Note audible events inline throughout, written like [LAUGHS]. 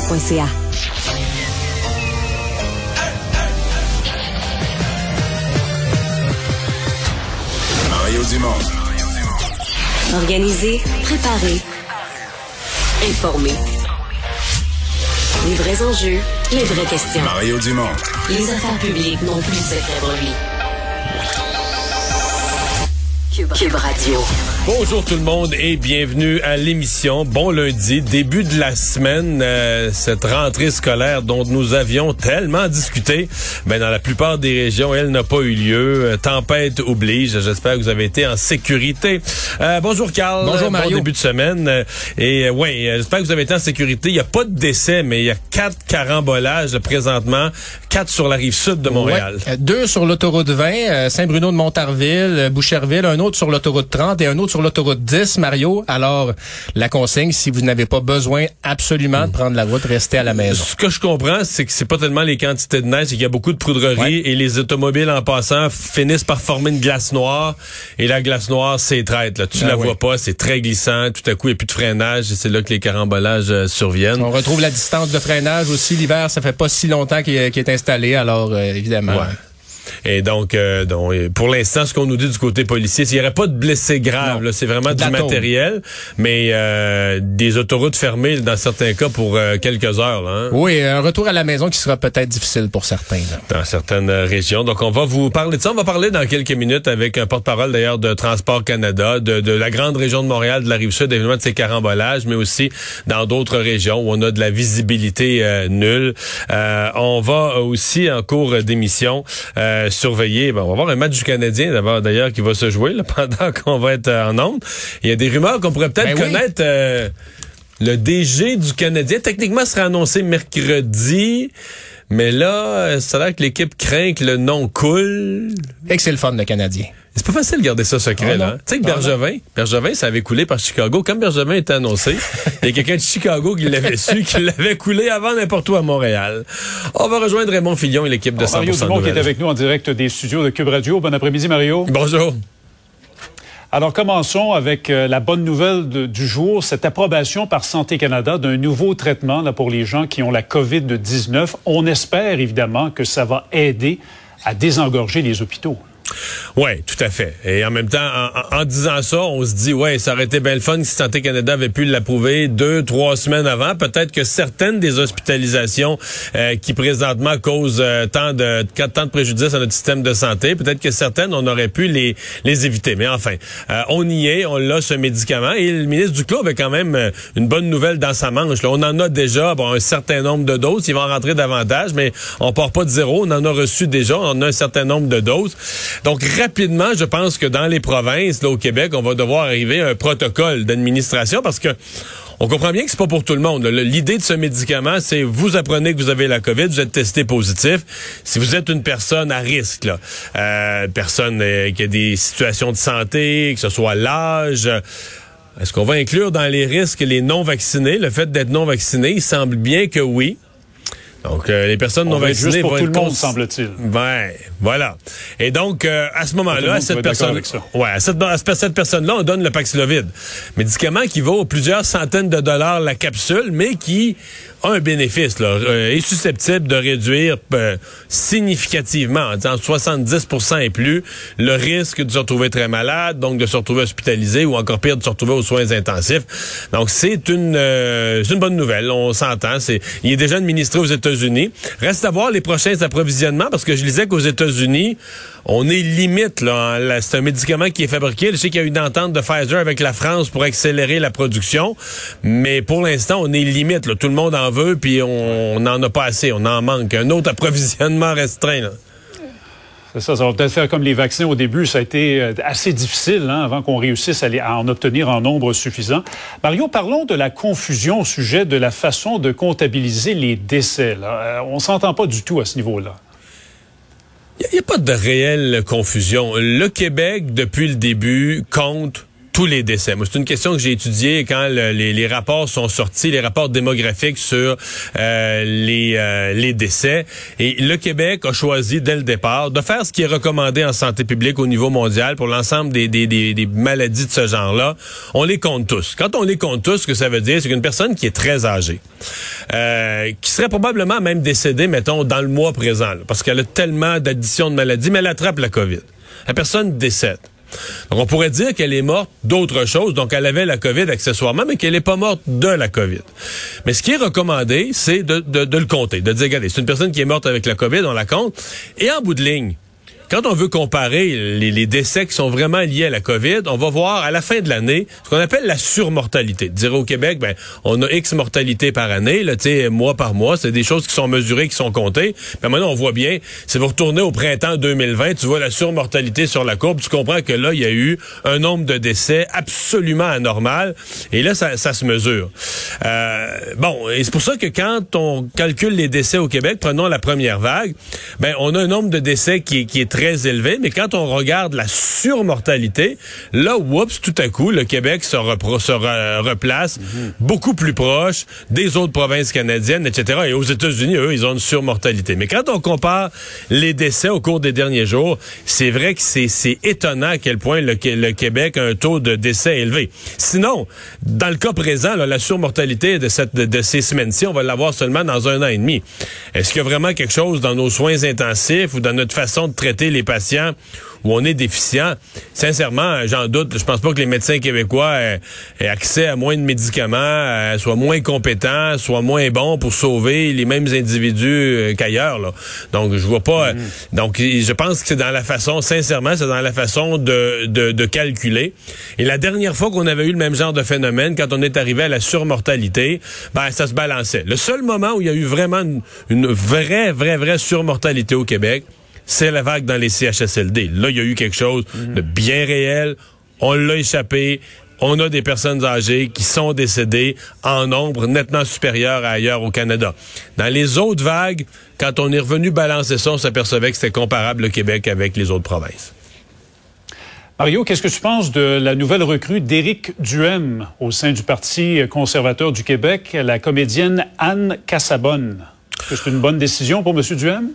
cube.ca. Mario Dumont. Organiser, préparer, informer. Les vrais enjeux, les vraies questions. Mario Dumont. Les affaires publiques n'ont plus de secret lui. Cube, Cube Radio. Bonjour tout le monde et bienvenue à l'émission. Bon lundi, début de la semaine, euh, cette rentrée scolaire dont nous avions tellement discuté. Ben dans la plupart des régions, elle n'a pas eu lieu. Euh, tempête oblige. J'espère que vous avez été en sécurité. Euh, bonjour Carl. Bonjour Mario. Bon début de semaine. Euh, et ouais, j'espère que vous avez été en sécurité. Il n'y a pas de décès, mais il y a quatre carambolages présentement, quatre sur la rive sud de Montréal. Ouais. Deux sur l'autoroute 20, Saint-Bruno de Montarville, Boucherville, un autre sur l'autoroute 30 et un autre sur l'autoroute 10, Mario. Alors, la consigne, si vous n'avez pas besoin absolument de prendre la route, restez à la maison. Ce que je comprends, c'est que c'est pas tellement les quantités de neige, c'est qu'il y a beaucoup de poudrerie Ouais. et les automobiles en passant finissent par former une glace noire et la glace noire, c'est traite. Là. Tu Ah la vois pas, c'est très glissant. Tout à coup, il n'y a plus de freinage et c'est là que les carambolages euh, surviennent. On retrouve la distance de freinage aussi. L'hiver, ça fait pas si longtemps qu'il est, qu'il est installé. Alors, euh, évidemment. Ouais. Et donc, euh, donc, pour l'instant, ce qu'on nous dit du côté policier, c'est qu'il n'y aurait pas de blessés graves. C'est vraiment du matériel, mais euh, des autoroutes fermées dans certains cas pour euh, quelques heures. Là, hein. Oui, un retour à la maison qui sera peut-être difficile pour certains. là. dans certaines euh, régions. Donc, on va vous parler de ça. On va parler dans quelques minutes avec un porte-parole d'ailleurs de Transport Canada, de, de la grande région de Montréal, de la Rive-Sud, évidemment de ces carambolages, mais aussi dans d'autres régions où on a de la visibilité euh, nulle. Euh, on va aussi, en cours d'émission, euh, surveiller, ben, on va voir un match du Canadien d'abord d'ailleurs qui va se jouer là, [LAUGHS] pendant qu'on va être euh, en onde. Il y a des rumeurs qu'on pourrait peut-être Ben oui. connaître... euh, le DG du Canadien, techniquement, sera annoncé mercredi. Mais là, euh, ça a l'air que l'équipe craint que le nom coule. Et que c'est le fun, le Canadien. C'est pas facile de garder ça secret, Ah, là. hein. Tu sais que Ah, Bergevin, Bergevin, ça avait coulé par Chicago. Comme Bergevin était annoncé, [LAUGHS] il y a quelqu'un de Chicago qui l'avait su, qui l'avait coulé avant n'importe où à Montréal. On va rejoindre Raymond Fillon et l'équipe de 100% Mario Dumont qui est avec nous en direct des studios de Cube Radio. Bon après-midi, Mario. Bonjour. Alors, commençons avec euh, la bonne nouvelle du jour, cette approbation par Santé Canada d'un nouveau traitement pour les gens qui ont la COVID-19. On espère évidemment que ça va aider à désengorger les hôpitaux. Oui, tout à fait. Et en même temps, en, disant ça, on se dit, ouais, ça aurait été bien le fun si Santé Canada avait pu l'approuver deux, trois semaines avant. Peut-être que certaines des hospitalisations euh, qui présentement causent euh, tant de tant de préjudice à notre système de santé, peut-être que certaines, on aurait pu les les éviter. Mais enfin, euh, on y est, on l'a ce médicament. Et le ministre Duclos avait quand même euh, une bonne nouvelle dans sa manche. On en a déjà bon, un certain nombre de doses. Il va en rentrer davantage, mais on part pas de zéro. On en a reçu déjà. On en a un certain nombre de doses. Donc, rapidement, je pense que dans les provinces, là, au Québec, on va devoir arriver à un protocole d'administration parce que on comprend bien que c'est pas pour tout le monde. L'idée de ce médicament, c'est vous apprenez que vous avez la COVID, vous êtes testé positif. Si vous êtes une personne à risque, là, euh, personne euh, qui a des situations de santé, que ce soit l'âge, est-ce qu'on va inclure dans les risques les non-vaccinés, le fait d'être non-vacciné? Il semble bien que oui. Donc, euh, les personnes On non vaccinées juste pour vont tout être le monde, semble-t-il. ben, voilà. Et donc, euh, à ce moment-là, à cette personne, avec ça. ouais, à cette, à cette personne-là, on donne le Paxlovid, médicament qui vaut plusieurs centaines de dollars la capsule, mais qui a un bénéfice, là, euh, est susceptible de réduire significativement, en disant 70% et plus, le risque de se retrouver très malade, donc de se retrouver hospitalisé ou encore pire de se retrouver aux soins intensifs. Donc c'est une, c'est une bonne nouvelle, on s'entend. C'est, il est déjà administré aux Reste à voir les prochains approvisionnements parce que je lisais qu'aux États-Unis, on est limite là. Là, C'est un médicament qui est fabriqué. Je sais qu'il y a eu une entente de Pfizer avec la France pour accélérer la production, mais pour l'instant, on est limite. Là. Tout le monde en veut, puis on n'en a pas assez. On en manque. Un autre [LAUGHS] approvisionnement restreint. Ça, ça va peut-être faire comme les vaccins au début. Ça a été euh, assez difficile hein, avant qu'on réussisse à en obtenir en nombre suffisant. Mario, parlons de la confusion au sujet de la façon de comptabiliser les décès. Là. Euh, on s'entend pas du tout à ce niveau-là. Il n'y a, pas de réelle confusion. Le Québec, depuis le début, compte tous les décès. C'est une question que j'ai étudiée quand le- les, rapports sont sortis, les rapports démographiques sur euh, les, euh, les décès. Et le Québec a choisi dès le départ de faire ce qui est recommandé en santé publique au niveau mondial pour l'ensemble des, maladies de ce genre-là. On les compte tous. Quand on les compte tous, ce que ça veut dire, c'est qu'une personne qui est très âgée, euh, qui serait probablement même décédée, mettons, dans le mois présent, parce qu'elle a tellement d'additions de maladies, mais elle attrape la COVID. La personne décède. Donc, on pourrait dire qu'elle est morte d'autre chose, donc elle avait la COVID accessoirement, mais qu'elle n'est pas morte de la COVID. Mais ce qui est recommandé, c'est de, le compter, de dire, regardez, c'est une personne qui est morte avec la COVID, on la compte, et en bout de ligne, quand on veut comparer les, les décès qui sont vraiment liés à la COVID, on va voir à la fin de l'année ce qu'on appelle la surmortalité. Dire au Québec, ben, on a X mortalité par année, là, mois par mois, c'est des choses qui sont mesurées, qui sont comptées. Ben, maintenant, on voit bien, si vous retournez au printemps 2020, tu vois la surmortalité sur la courbe, tu comprends que là, il y a eu un nombre de décès absolument anormal, et là, ça, ça se mesure. Euh, bon, et c'est pour ça que quand on calcule les décès au Québec, prenons la première vague, ben, on a un nombre de décès qui, qui est très élevé, mais quand on regarde la surmortalité, là, oups, tout à coup, le Québec se, repro- se re- replace beaucoup plus proche des autres provinces canadiennes, etc. Et aux États-Unis, eux, ils ont une surmortalité. Mais quand on compare les décès au cours des derniers jours, c'est vrai que c'est étonnant à quel point le, le Québec a un taux de décès élevé. Sinon, dans le cas présent, là, la surmortalité de, cette, de, de ces semaines-ci, on va l'avoir seulement dans un an et demi. Est-ce qu'il y a vraiment quelque chose dans nos soins intensifs ou dans notre façon de traiter les patients où on est déficient? Sincèrement, j'en doute. Je pense pas que les médecins québécois aient, aient accès à moins de médicaments, euh, soient moins compétents, soient moins bons pour sauver les mêmes individus euh, qu'ailleurs. là. Donc, je vois pas. euh, Donc, je pense que c'est dans la façon, sincèrement, c'est dans la façon de, de, de calculer. Et la dernière fois qu'on avait eu le même genre de phénomène, quand on est arrivé à la surmortalité, ben, ça se balançait. Le seul moment où il y a eu vraiment une, une vraie, vraie, vraie surmortalité au Québec, c'est la vague dans les CHSLD. Là, il y a eu quelque chose de bien réel. On l'a échappé. On a des personnes âgées qui sont décédées en nombre nettement supérieur à ailleurs au Canada. Dans les autres vagues, quand on est revenu balancer ça, on s'apercevait que c'était comparable le Québec avec les autres provinces. Mario, qu'est-ce que tu penses de la nouvelle recrue d'Éric Duhem au sein du Parti conservateur du Québec, la comédienne Anne Cassabonne? Est-ce que c'est une bonne décision pour M. Duhem?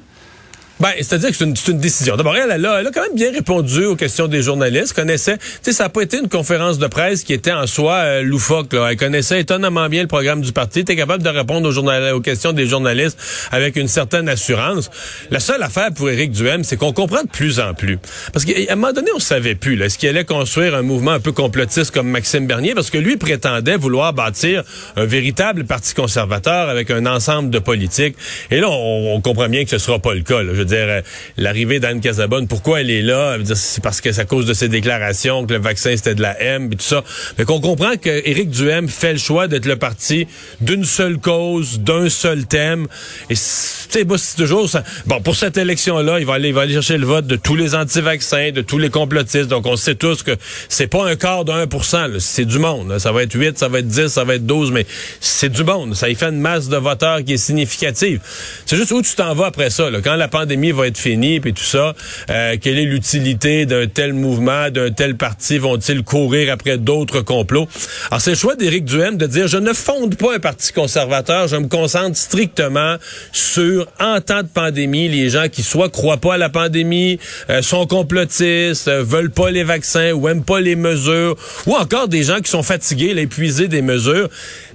Ben, c'est-à-dire que c'est une, une décision. D'abord, elle, a, elle a quand même bien répondu aux questions des journalistes. Connaissait, tu sais, ça n'a pas été une conférence de presse qui était en soi euh, loufoque. Là. Elle connaissait étonnamment bien le programme du parti. était capable de répondre aux, aux questions des journalistes avec une certaine assurance. La seule affaire pour Éric Duhem, c'est qu'on comprend de plus en plus. Parce qu'à un moment donné, on savait plus. Est-ce qu'il allait construire un mouvement un peu complotiste comme Maxime Bernier? Parce que lui prétendait vouloir bâtir un véritable parti conservateur avec un ensemble de politiques. Et là, on, on comprend bien que ce sera pas le cas. là. Dire, euh, l'arrivée d'Anne Casabonne, pourquoi elle est là? C'est parce que c'est à cause de ses déclarations que le vaccin c'était de la M et tout ça. Mais qu'on comprend que Éric Duhem fait le choix d'être le parti d'une seule cause, d'un seul thème. Et c'est toujours ça. Bon, pour cette élection-là, il va aller, il va aller chercher le vote de tous les anti-vaccins, de tous les complotistes. Donc, on sait tous que c'est pas un quart de 1 là. c'est du monde. Ça va être 8, ça va être 10, ça va être 12, mais c'est du monde. Ça y fait une masse de voteurs qui est significative. C'est juste où tu t'en vas après ça. Quand la pandémie va être finie, puis tout ça, euh, quelle est l'utilité d'un tel mouvement, d'un tel parti? Vont-ils courir après d'autres complots? Alors, c'est le choix d'Éric Duhem de dire, je ne fonde pas un parti conservateur, je me concentre strictement sur, en temps de pandémie, les gens qui soit croient pas à la pandémie, euh, sont complotistes, euh, veulent pas les vaccins ou aiment pas les mesures, ou encore des gens qui sont fatigués, épuisés des mesures.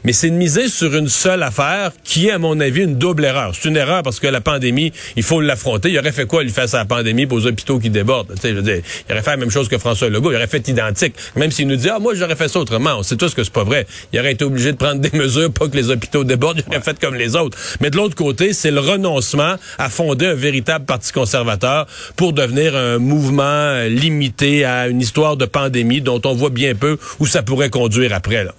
Mais c'est de miser sur une seule affaire qui est, à mon avis, une double erreur. C'est une erreur parce que la pandémie, il faut l'affronter. Il aurait fait quoi, lui, face à la pandémie, pour aux hôpitaux qui débordent? Tu sais, je veux dire, il aurait fait la même chose que François Legault. Il aurait fait identique. Même s'il nous dit, ah, moi, j'aurais fait ça autrement. On sait tous que c'est pas vrai. Il aurait été obligé de prendre des [LAUGHS] mesures pour que les hôpitaux débordent. Il aurait fait comme les autres. Mais de l'autre côté, c'est le renoncement à fonder un véritable parti conservateur pour devenir un mouvement limité à une histoire de pandémie dont on voit bien peu où ça pourrait conduire après, là.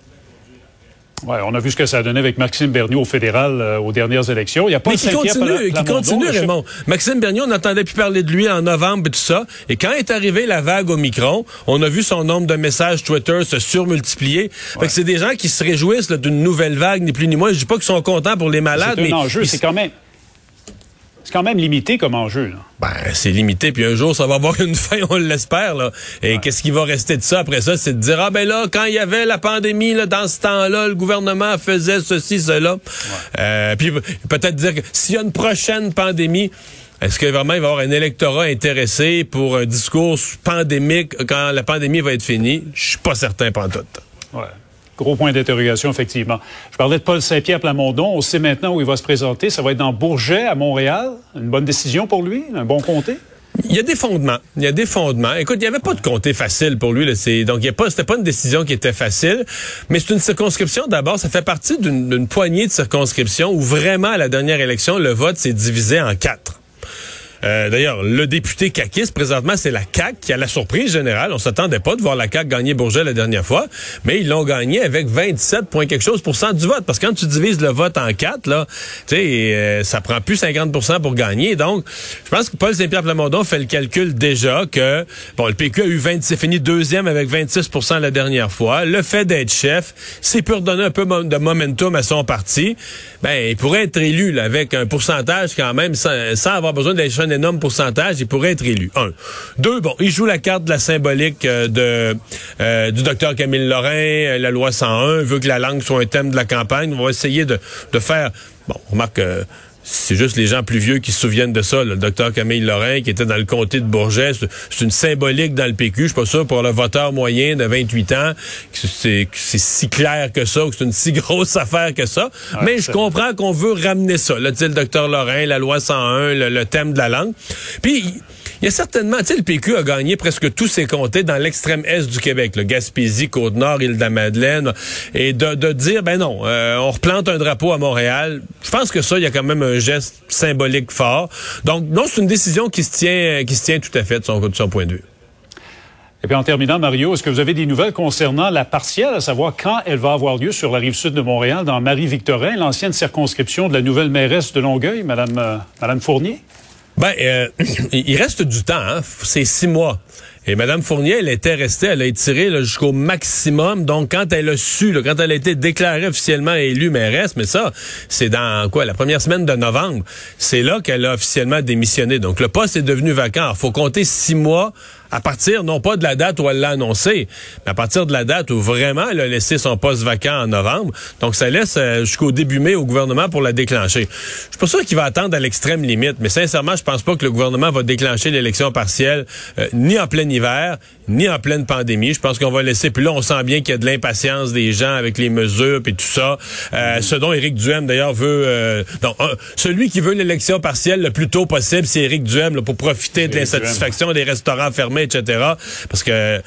Ouais, on a vu ce que ça a donné avec Maxime Bernier au fédéral euh, aux dernières élections. Il y a pas Mais de qui continue, qui continue, chef- Raymond? Maxime Bernier, on n'entendait plus parler de lui en novembre et tout ça. Et quand est arrivée la vague Omicron, on a vu son nombre de messages Twitter se surmultiplier. Fait que c'est des gens qui se réjouissent d'une nouvelle vague, ni plus ni moins. Je dis pas qu'ils sont contents pour les malades, C'est mais un enjeu, ils- c'est quand même. C'est quand même limité comme enjeu. Là. Ben, c'est limité, puis un jour, ça va avoir [LAUGHS] une fin, on l'espère. Là. Et qu'est-ce qui va rester de ça après ça? C'est de dire, ah ben là, quand il y avait la pandémie, là, dans ce temps-là, le gouvernement faisait ceci, cela. Euh, puis peut-être dire que s'il y a une prochaine pandémie, est-ce que vraiment il va y avoir un électorat intéressé pour un discours pandémique quand la pandémie va être finie? Je suis pas certain, pantoute. Ouais. Gros point d'interrogation, effectivement. Je parlais de Paul Saint-Pierre Plamondon. On sait maintenant où il va se présenter. Ça va être dans Bourget, à Montréal. Une bonne décision pour lui? Un bon comté? Il y a des fondements. Il y a des fondements. Écoute, il n'y avait pas de comté facile pour lui. Là. C'est, donc, il pas, c'était pas une décision qui était facile. Mais c'est une circonscription, d'abord. Ça fait partie d'une poignée de circonscriptions où vraiment, à la dernière élection, le vote s'est divisé en quatre. Euh, d'ailleurs, le député caquiste, présentement, c'est la CAQ qui a la surprise générale. On s'attendait pas de voir la CAQ gagner Bourget la dernière fois, mais ils l'ont gagné avec 27 points quelque chose pour cent du vote. Parce que quand tu divises le vote en quatre, là, tu sais, euh, ça prend plus 50% pour gagner. Donc, je pense que Paul Saint-Pierre Plamondon fait le calcul déjà que, bon, le PQ a eu 20, c'est fini deuxième avec 26 la dernière fois. Le fait d'être chef, c'est pour donner un peu de momentum à son parti. Ben, il pourrait être élu là, avec un pourcentage quand même sans, sans avoir besoin d'être un énorme pourcentage, il pourrait être élu. Un. Deux, bon, il joue la carte de la symbolique euh, de euh, du docteur Camille Lorrain, euh, la loi 101, veut que la langue soit un thème de la campagne. On va essayer de, de faire... Bon, remarque c'est juste les gens plus vieux qui se souviennent de ça. Le docteur Camille Lorrain, qui était dans le comté de Bourget, c'est une symbolique dans le PQ. Je suis pas sûr pour le voteur moyen de 28 ans c'est si clair que ça, ou que c'est une si grosse [LAUGHS] affaire que ça. Mais je comprends qu'on veut ramener ça. Là, le docteur Lorrain, la loi 101, le, le thème de la langue. Puis il y a certainement, tu sais, le PQ a gagné presque tous ses comtés dans l'extrême est du Québec, le Gaspésie, Côte-Nord, Île-de-la-Madeleine, et de, dire, ben non, euh, on replante un drapeau à Montréal. Je pense que ça, il y a quand même un geste symbolique fort. Donc, non, c'est une décision qui se tient, qui se tient tout à fait de son, de son point de vue. Et puis en terminant, Mario, est-ce que vous avez des nouvelles concernant la partielle, à savoir quand elle va avoir lieu sur la rive sud de Montréal, dans Marie-Victorin, l'ancienne circonscription de la nouvelle mairesse de Longueuil, Madame, euh, Madame Fournier? Ben, euh, [CLEARS THROAT] il reste du temps, hein? c'est six mois. Et Mme Fournier, elle était restée, elle a étiré jusqu'au maximum. Donc, quand elle a su, quand elle a été déclarée officiellement élue mairesse, mais ça, c'est dans quoi, la première semaine de novembre, c'est là qu'elle a officiellement démissionné. Donc, le poste est devenu vacant. Il faut compter six mois à partir, non pas de la date où elle l'a annoncé, mais à partir de la date où vraiment elle a laissé son poste vacant en novembre. Donc, ça laisse euh, jusqu'au début mai au gouvernement pour la déclencher. Je suis pas sûr qu'il va attendre à l'extrême limite, mais sincèrement, je pense pas que le gouvernement va déclencher l'élection partielle euh, ni en plein hiver, ni en pleine pandémie. Je pense qu'on va laisser. Puis là, on sent bien qu'il y a de l'impatience des gens avec les mesures et tout ça. Euh, ce dont Éric Duhem, d'ailleurs, veut... donc, celui qui veut l'élection partielle le plus tôt possible, c'est Éric Duhem, pour profiter de l'insatisfaction des restaurants fermés etc. Parce que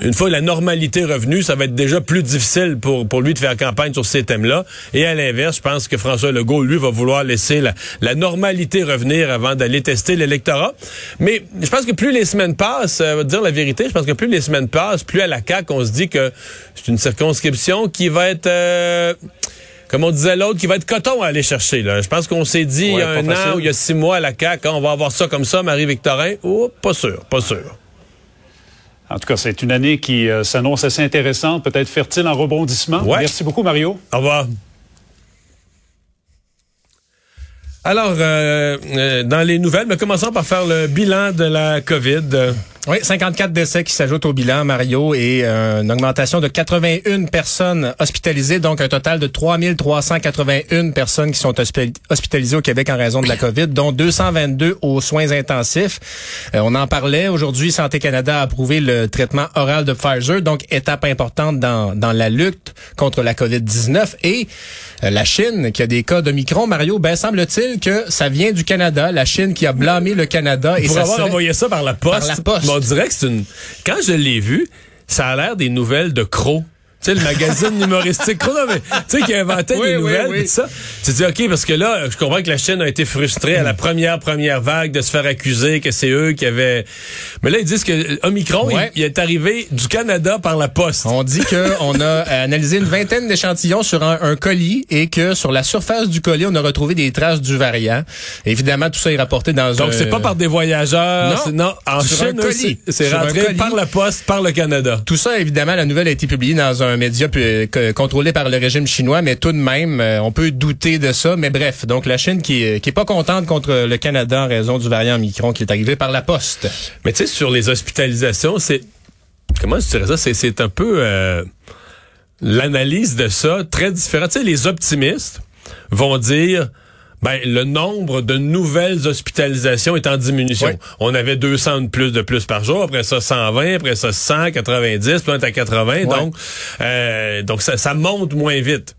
une fois la normalité revenue, ça va être déjà plus difficile pour, pour lui de faire campagne sur ces thèmes-là. Et à l'inverse, je pense que François Legault, lui, va vouloir laisser la, la normalité revenir avant d'aller tester l'électorat. Mais je pense que plus les semaines passent, euh, va dire la vérité, je pense que plus les semaines passent, plus à la CAQ, on se dit que c'est une circonscription qui va être... Euh, comme on disait l'autre, qui va être coton à aller chercher. Là. Je pense qu'on s'est dit il y a un an ou il y a six mois à la CAQ, hein, on va avoir ça comme ça, Marie-Victorin. Oh, pas sûr, pas sûr. En tout cas, c'est une année qui euh, s'annonce assez intéressante, peut-être fertile en rebondissement. Merci beaucoup, Mario. Au revoir. Alors, euh, euh, dans les nouvelles, mais commençons par faire le bilan de la COVID. Oui, 54 décès qui s'ajoutent au bilan, Mario, et euh, une augmentation de 81 personnes hospitalisées, donc un total de 3381 personnes qui sont hospitalisées au Québec en raison de la COVID, dont 222 aux soins intensifs. Euh, on en parlait aujourd'hui, Santé Canada a approuvé le traitement oral de Pfizer, donc étape importante dans, dans la lutte contre la COVID-19. Et euh, la Chine, qui a des cas de micron, Mario, ben semble-t-il que ça vient du Canada, la Chine qui a blâmé le Canada. et ça avoir envoyé ça par la poste. Par la poste on dirait que c'est une. Quand je l'ai vu, ça a l'air des nouvelles de Croc tu sais, le magazine humoristique, tu sais, qui inventait des nouvelles, oui, ça. Tu dis, OK, parce que là, je comprends que la Chine a été frustrée à la première, première vague de se faire accuser que c'est eux qui avaient... Mais là, ils disent que Omicron, il, est arrivé du Canada par la poste. On dit qu'on [LAUGHS] a analysé une vingtaine d'échantillons sur un, colis et que sur la surface du colis, on a retrouvé des traces du variant. évidemment, tout ça est rapporté dans un... Donc, c'est pas par des voyageurs. Non, non en sur un colis. C'est rentré par la poste, par le Canada. Tout ça, évidemment, la nouvelle a été publiée dans un un média contrôlé par le régime chinois, mais tout de même, euh, on peut douter de ça. Mais bref, donc la Chine qui, qui est pas contente contre le Canada en raison du variant Micron qui est arrivé par la poste. Mais tu sais, sur les hospitalisations, c'est. Comment je dirais ça? C'est, c'est un peu euh, l'analyse de ça très différente. Tu sais, les optimistes vont dire. Ben, le nombre de nouvelles hospitalisations est en diminution. Oui. On avait 200 de plus de plus par jour, après ça 120, après ça 100, 90, puis on est à 80. Donc, euh, donc ça, ça monte moins vite.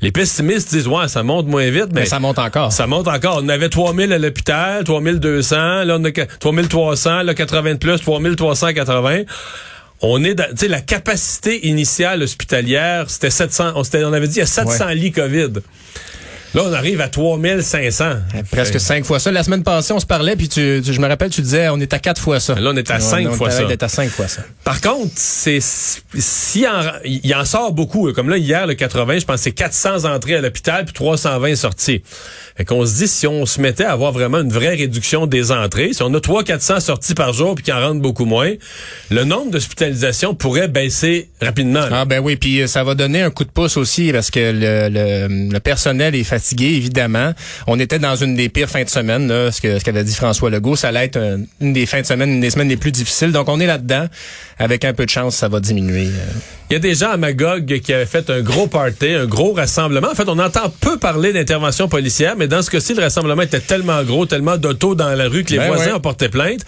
Les pessimistes disent, ouais, ça monte moins vite, mais, Mais ça monte encore. ça monte encore. On avait 3000 à l'hôpital, 3200, là on a que- 3300, là 80 de plus, 3380. On est dans, tu sais, la capacité initiale hospitalière, c'était 700, on, on avait dit il y a 700 lits COVID. Là, on arrive à 3500. Presque cinq fois ça. La semaine passée, on se parlait, puis tu, tu- je me rappelle, tu disais, on est à quatre fois ça. Là, on est à cinq on fois ça. d'être à cinq fois ça. Par contre, c'est s'il en, il en sort beaucoup. Comme là, hier, le 80, je pense c'est 400 entrées à l'hôpital puis 320 sorties. Fait qu'on se dit, si on se mettait à avoir vraiment une vraie réduction des entrées, si on a 300-400 sorties par jour puis qu'il en rentre beaucoup moins, le nombre d'hospitalisations pourrait baisser rapidement. là. Ah ben oui, puis euh, ça va donner un coup de pouce aussi parce que le, le, le personnel est fatigué, évidemment. On était dans une des pires fins de semaine, là, ce que ce qu'avait dit François Legault, ça allait être un- une des fins de semaine, une des semaines les plus difficiles. Donc on est là-dedans. Avec un peu de chance, ça va diminuer. euh. Il y a des gens à Magog qui avaient fait un gros party, un gros rassemblement. En fait, on entend peu parler d'intervention policière, mais dans ce cas-ci, le rassemblement était tellement gros, tellement d'autos dans la rue que les Ben voisins ouais. ont porté plainte.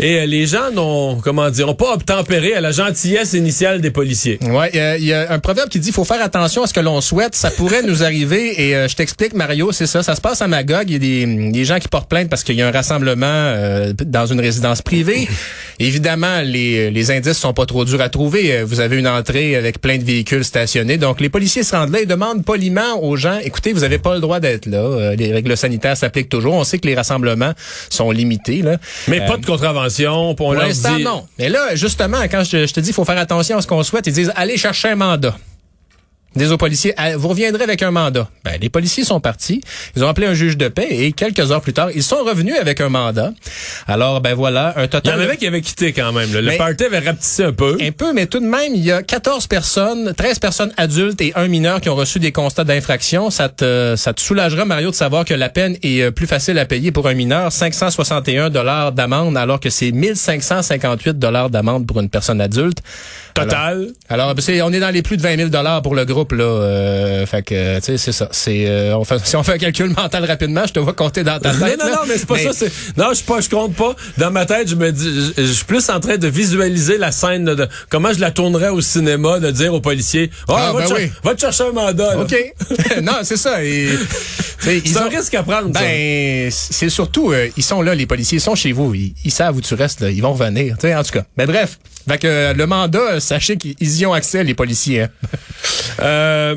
Et euh, les gens n'ont, comment dire, ont pas obtempéré à la gentillesse initiale des policiers. Ouais, il y a- il y, a un proverbe qui dit faut faire attention à ce que l'on souhaite, ça pourrait nous arriver. Et euh, je t'explique, Mario, c'est ça. Ça se passe à Magog. Il y a des, des gens qui portent plainte parce qu'il y a un rassemblement euh, dans une résidence privée. [LAUGHS] Évidemment, les, les indices sont pas trop durs à trouver. Euh, Vous avez une entrée avec plein de véhicules stationnés. Donc, les policiers se rendent là et demandent poliment aux gens écoutez, vous avez pas le droit d'être là. Euh, les règles sanitaires s'appliquent toujours. On sait que les rassemblements sont limités. Là. Mais Euh, pas de contravention, pour leur l'instant, dit... non. Mais là, justement, quand je, je te dis il faut faire attention à ce qu'on souhaite, ils disent allez chercher un mandat. Des aux policiers, Ah, vous reviendrez avec un mandat. Ben, les policiers sont partis. Ils ont appelé un juge de paix et quelques heures plus tard, ils sont revenus avec un mandat. Alors, ben voilà, un Il y total. en avait qui avaient quitté quand même. là. Le Mais- party avait rapetissé un peu. Un peu, mais tout de même, il y a 14 personnes, 13 personnes adultes et un mineur qui ont reçu des constats d'infraction. Ça te, ça te soulagera, Mario, de savoir que la peine est euh, plus facile à payer pour un mineur. 561 dollars d'amende, alors que c'est 1558 dollars d'amende pour une personne adulte. Total. Alors, ben, c'est, on est dans les plus de 20 000 dollars pour le là. Euh, fait que, tu sais, c'est ça. C'est, euh, on fait, [LAUGHS] si on fait un calcul mental rapidement, je te vois compter dans ta Non, tête. non, là. non, mais c'est pas ça. Non, je pas, je compte pas. Dans ma tête, je me dis, je, je suis plus en train de visualiser la scène de, de- comment je la tournerais au cinéma, de dire aux policiers, oh, Ah, va, ben te oui. va te chercher un mandat. là. OK. [LAUGHS] non, c'est ça. Et, C'est un ont- risque à prendre. Ben, c'est surtout, euh, ils sont là, les policiers, ils sont chez vous, ils, ils savent où tu restes, là, ils vont revenir, tu sais, en tout cas. Mais bref, fait que euh, le mandat, euh, sachez qu'ils y ont accès, les policiers. hein. Euh,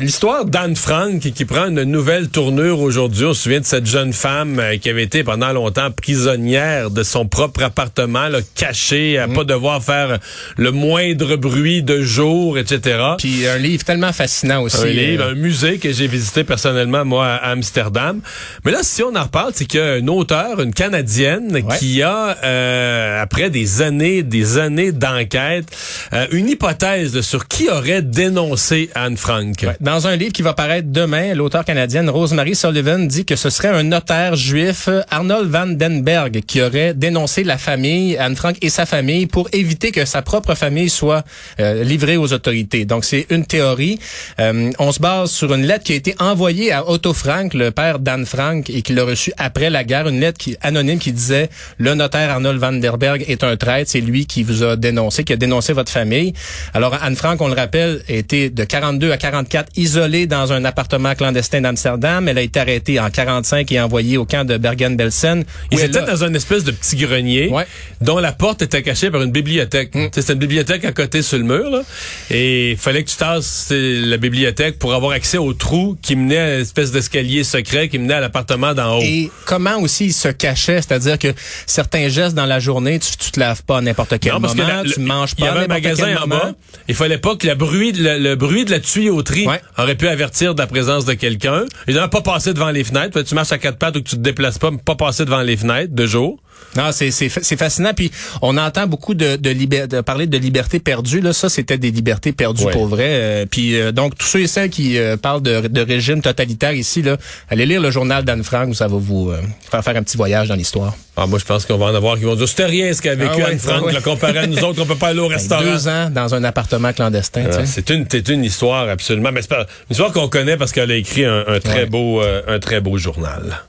l'histoire d'Anne Frank qui, qui prend une nouvelle tournure aujourd'hui. On se souvient de cette jeune femme euh, qui avait été pendant longtemps prisonnière de son propre appartement, là, cachée, à Mm. pas devoir faire le moindre bruit de jour, etc. Puis un livre tellement fascinant aussi. un livre, euh, un musée que j'ai visité personnellement, moi, à Amsterdam. Mais là, si on en reparle, c'est qu'il y a une auteure, une Canadienne, Ouais. qui a, euh, après des années, des années d'enquête, euh, une hypothèse sur qui aurait dénoncé Anne Frank. Dans un livre qui va paraître demain, l'auteur canadienne Rosemary Sullivan dit que ce serait un notaire juif, Arnold Van Den Berg, qui aurait dénoncé la famille, Anne Frank et sa famille, pour éviter que sa propre famille soit euh, livrée aux autorités. Donc, c'est une théorie. Euh, on se base sur une lettre qui a été envoyée à Otto Frank, le père d'Anne Frank, et qui l'a reçue après la guerre, une lettre anonyme qui disait « Le notaire Arnold Van Der Berg est un traître, c'est lui qui vous a dénoncé, qui a dénoncé votre famille. » Alors, Anne Frank, on le rappelle, était de 42 à 44 isolée dans un appartement clandestin d'Amsterdam. Elle a été arrêtée en 45 et envoyée au camp de Bergen-Belsen. Ils étaient a- dans un espèce de petit grenier Ouais. dont la porte était cachée par une bibliothèque. Sais, C'était une bibliothèque à côté sur le mur. Là, et il fallait que tu tasses la bibliothèque pour avoir accès au trou qui menait à une espèce d'escalier secret qui menait à l'appartement d'en haut. Et comment aussi il se cachait, c'est-à-dire que certains gestes dans la journée, tu, tu te laves pas à n'importe quel Non, parce moment, que la- le- tu manges pas avait à un n'importe magasin quel en moment. bas. Il fallait pas que le bruit, de la- le, bruit de la tuyauterie Ouais. aurait pu avertir de la présence de quelqu'un. Évidemment, pas passer devant les fenêtres. Tu marches à quatre pattes ou que tu te déplaces pas, mais pas passer devant les fenêtres de jour. Non, c'est c'est fa- c'est fascinant. Puis on entend beaucoup de de, libé- de parler de liberté perdue. Là, ça c'était des libertés perdues Ouais. pour vrai. Euh, puis euh, donc tous ceux et celles qui euh, parlent de, de régime totalitaire ici, là, allez lire le journal d'Anne Frank, ça va vous faire faire un petit voyage dans l'histoire. Ah, moi, je pense qu'on va en avoir qui vont dire c'était rien ce qu'a vécu Ah ouais, Anne Frank, ah ouais. là, comparé à nous autres, on peut pas aller au que restaurant. Deux ans dans un appartement clandestin. Ah. C'est une, c'est une histoire absolument, mais c'est pas une histoire qu'on connaît parce qu'elle a écrit un, un très Ouais. beau, un très beau journal.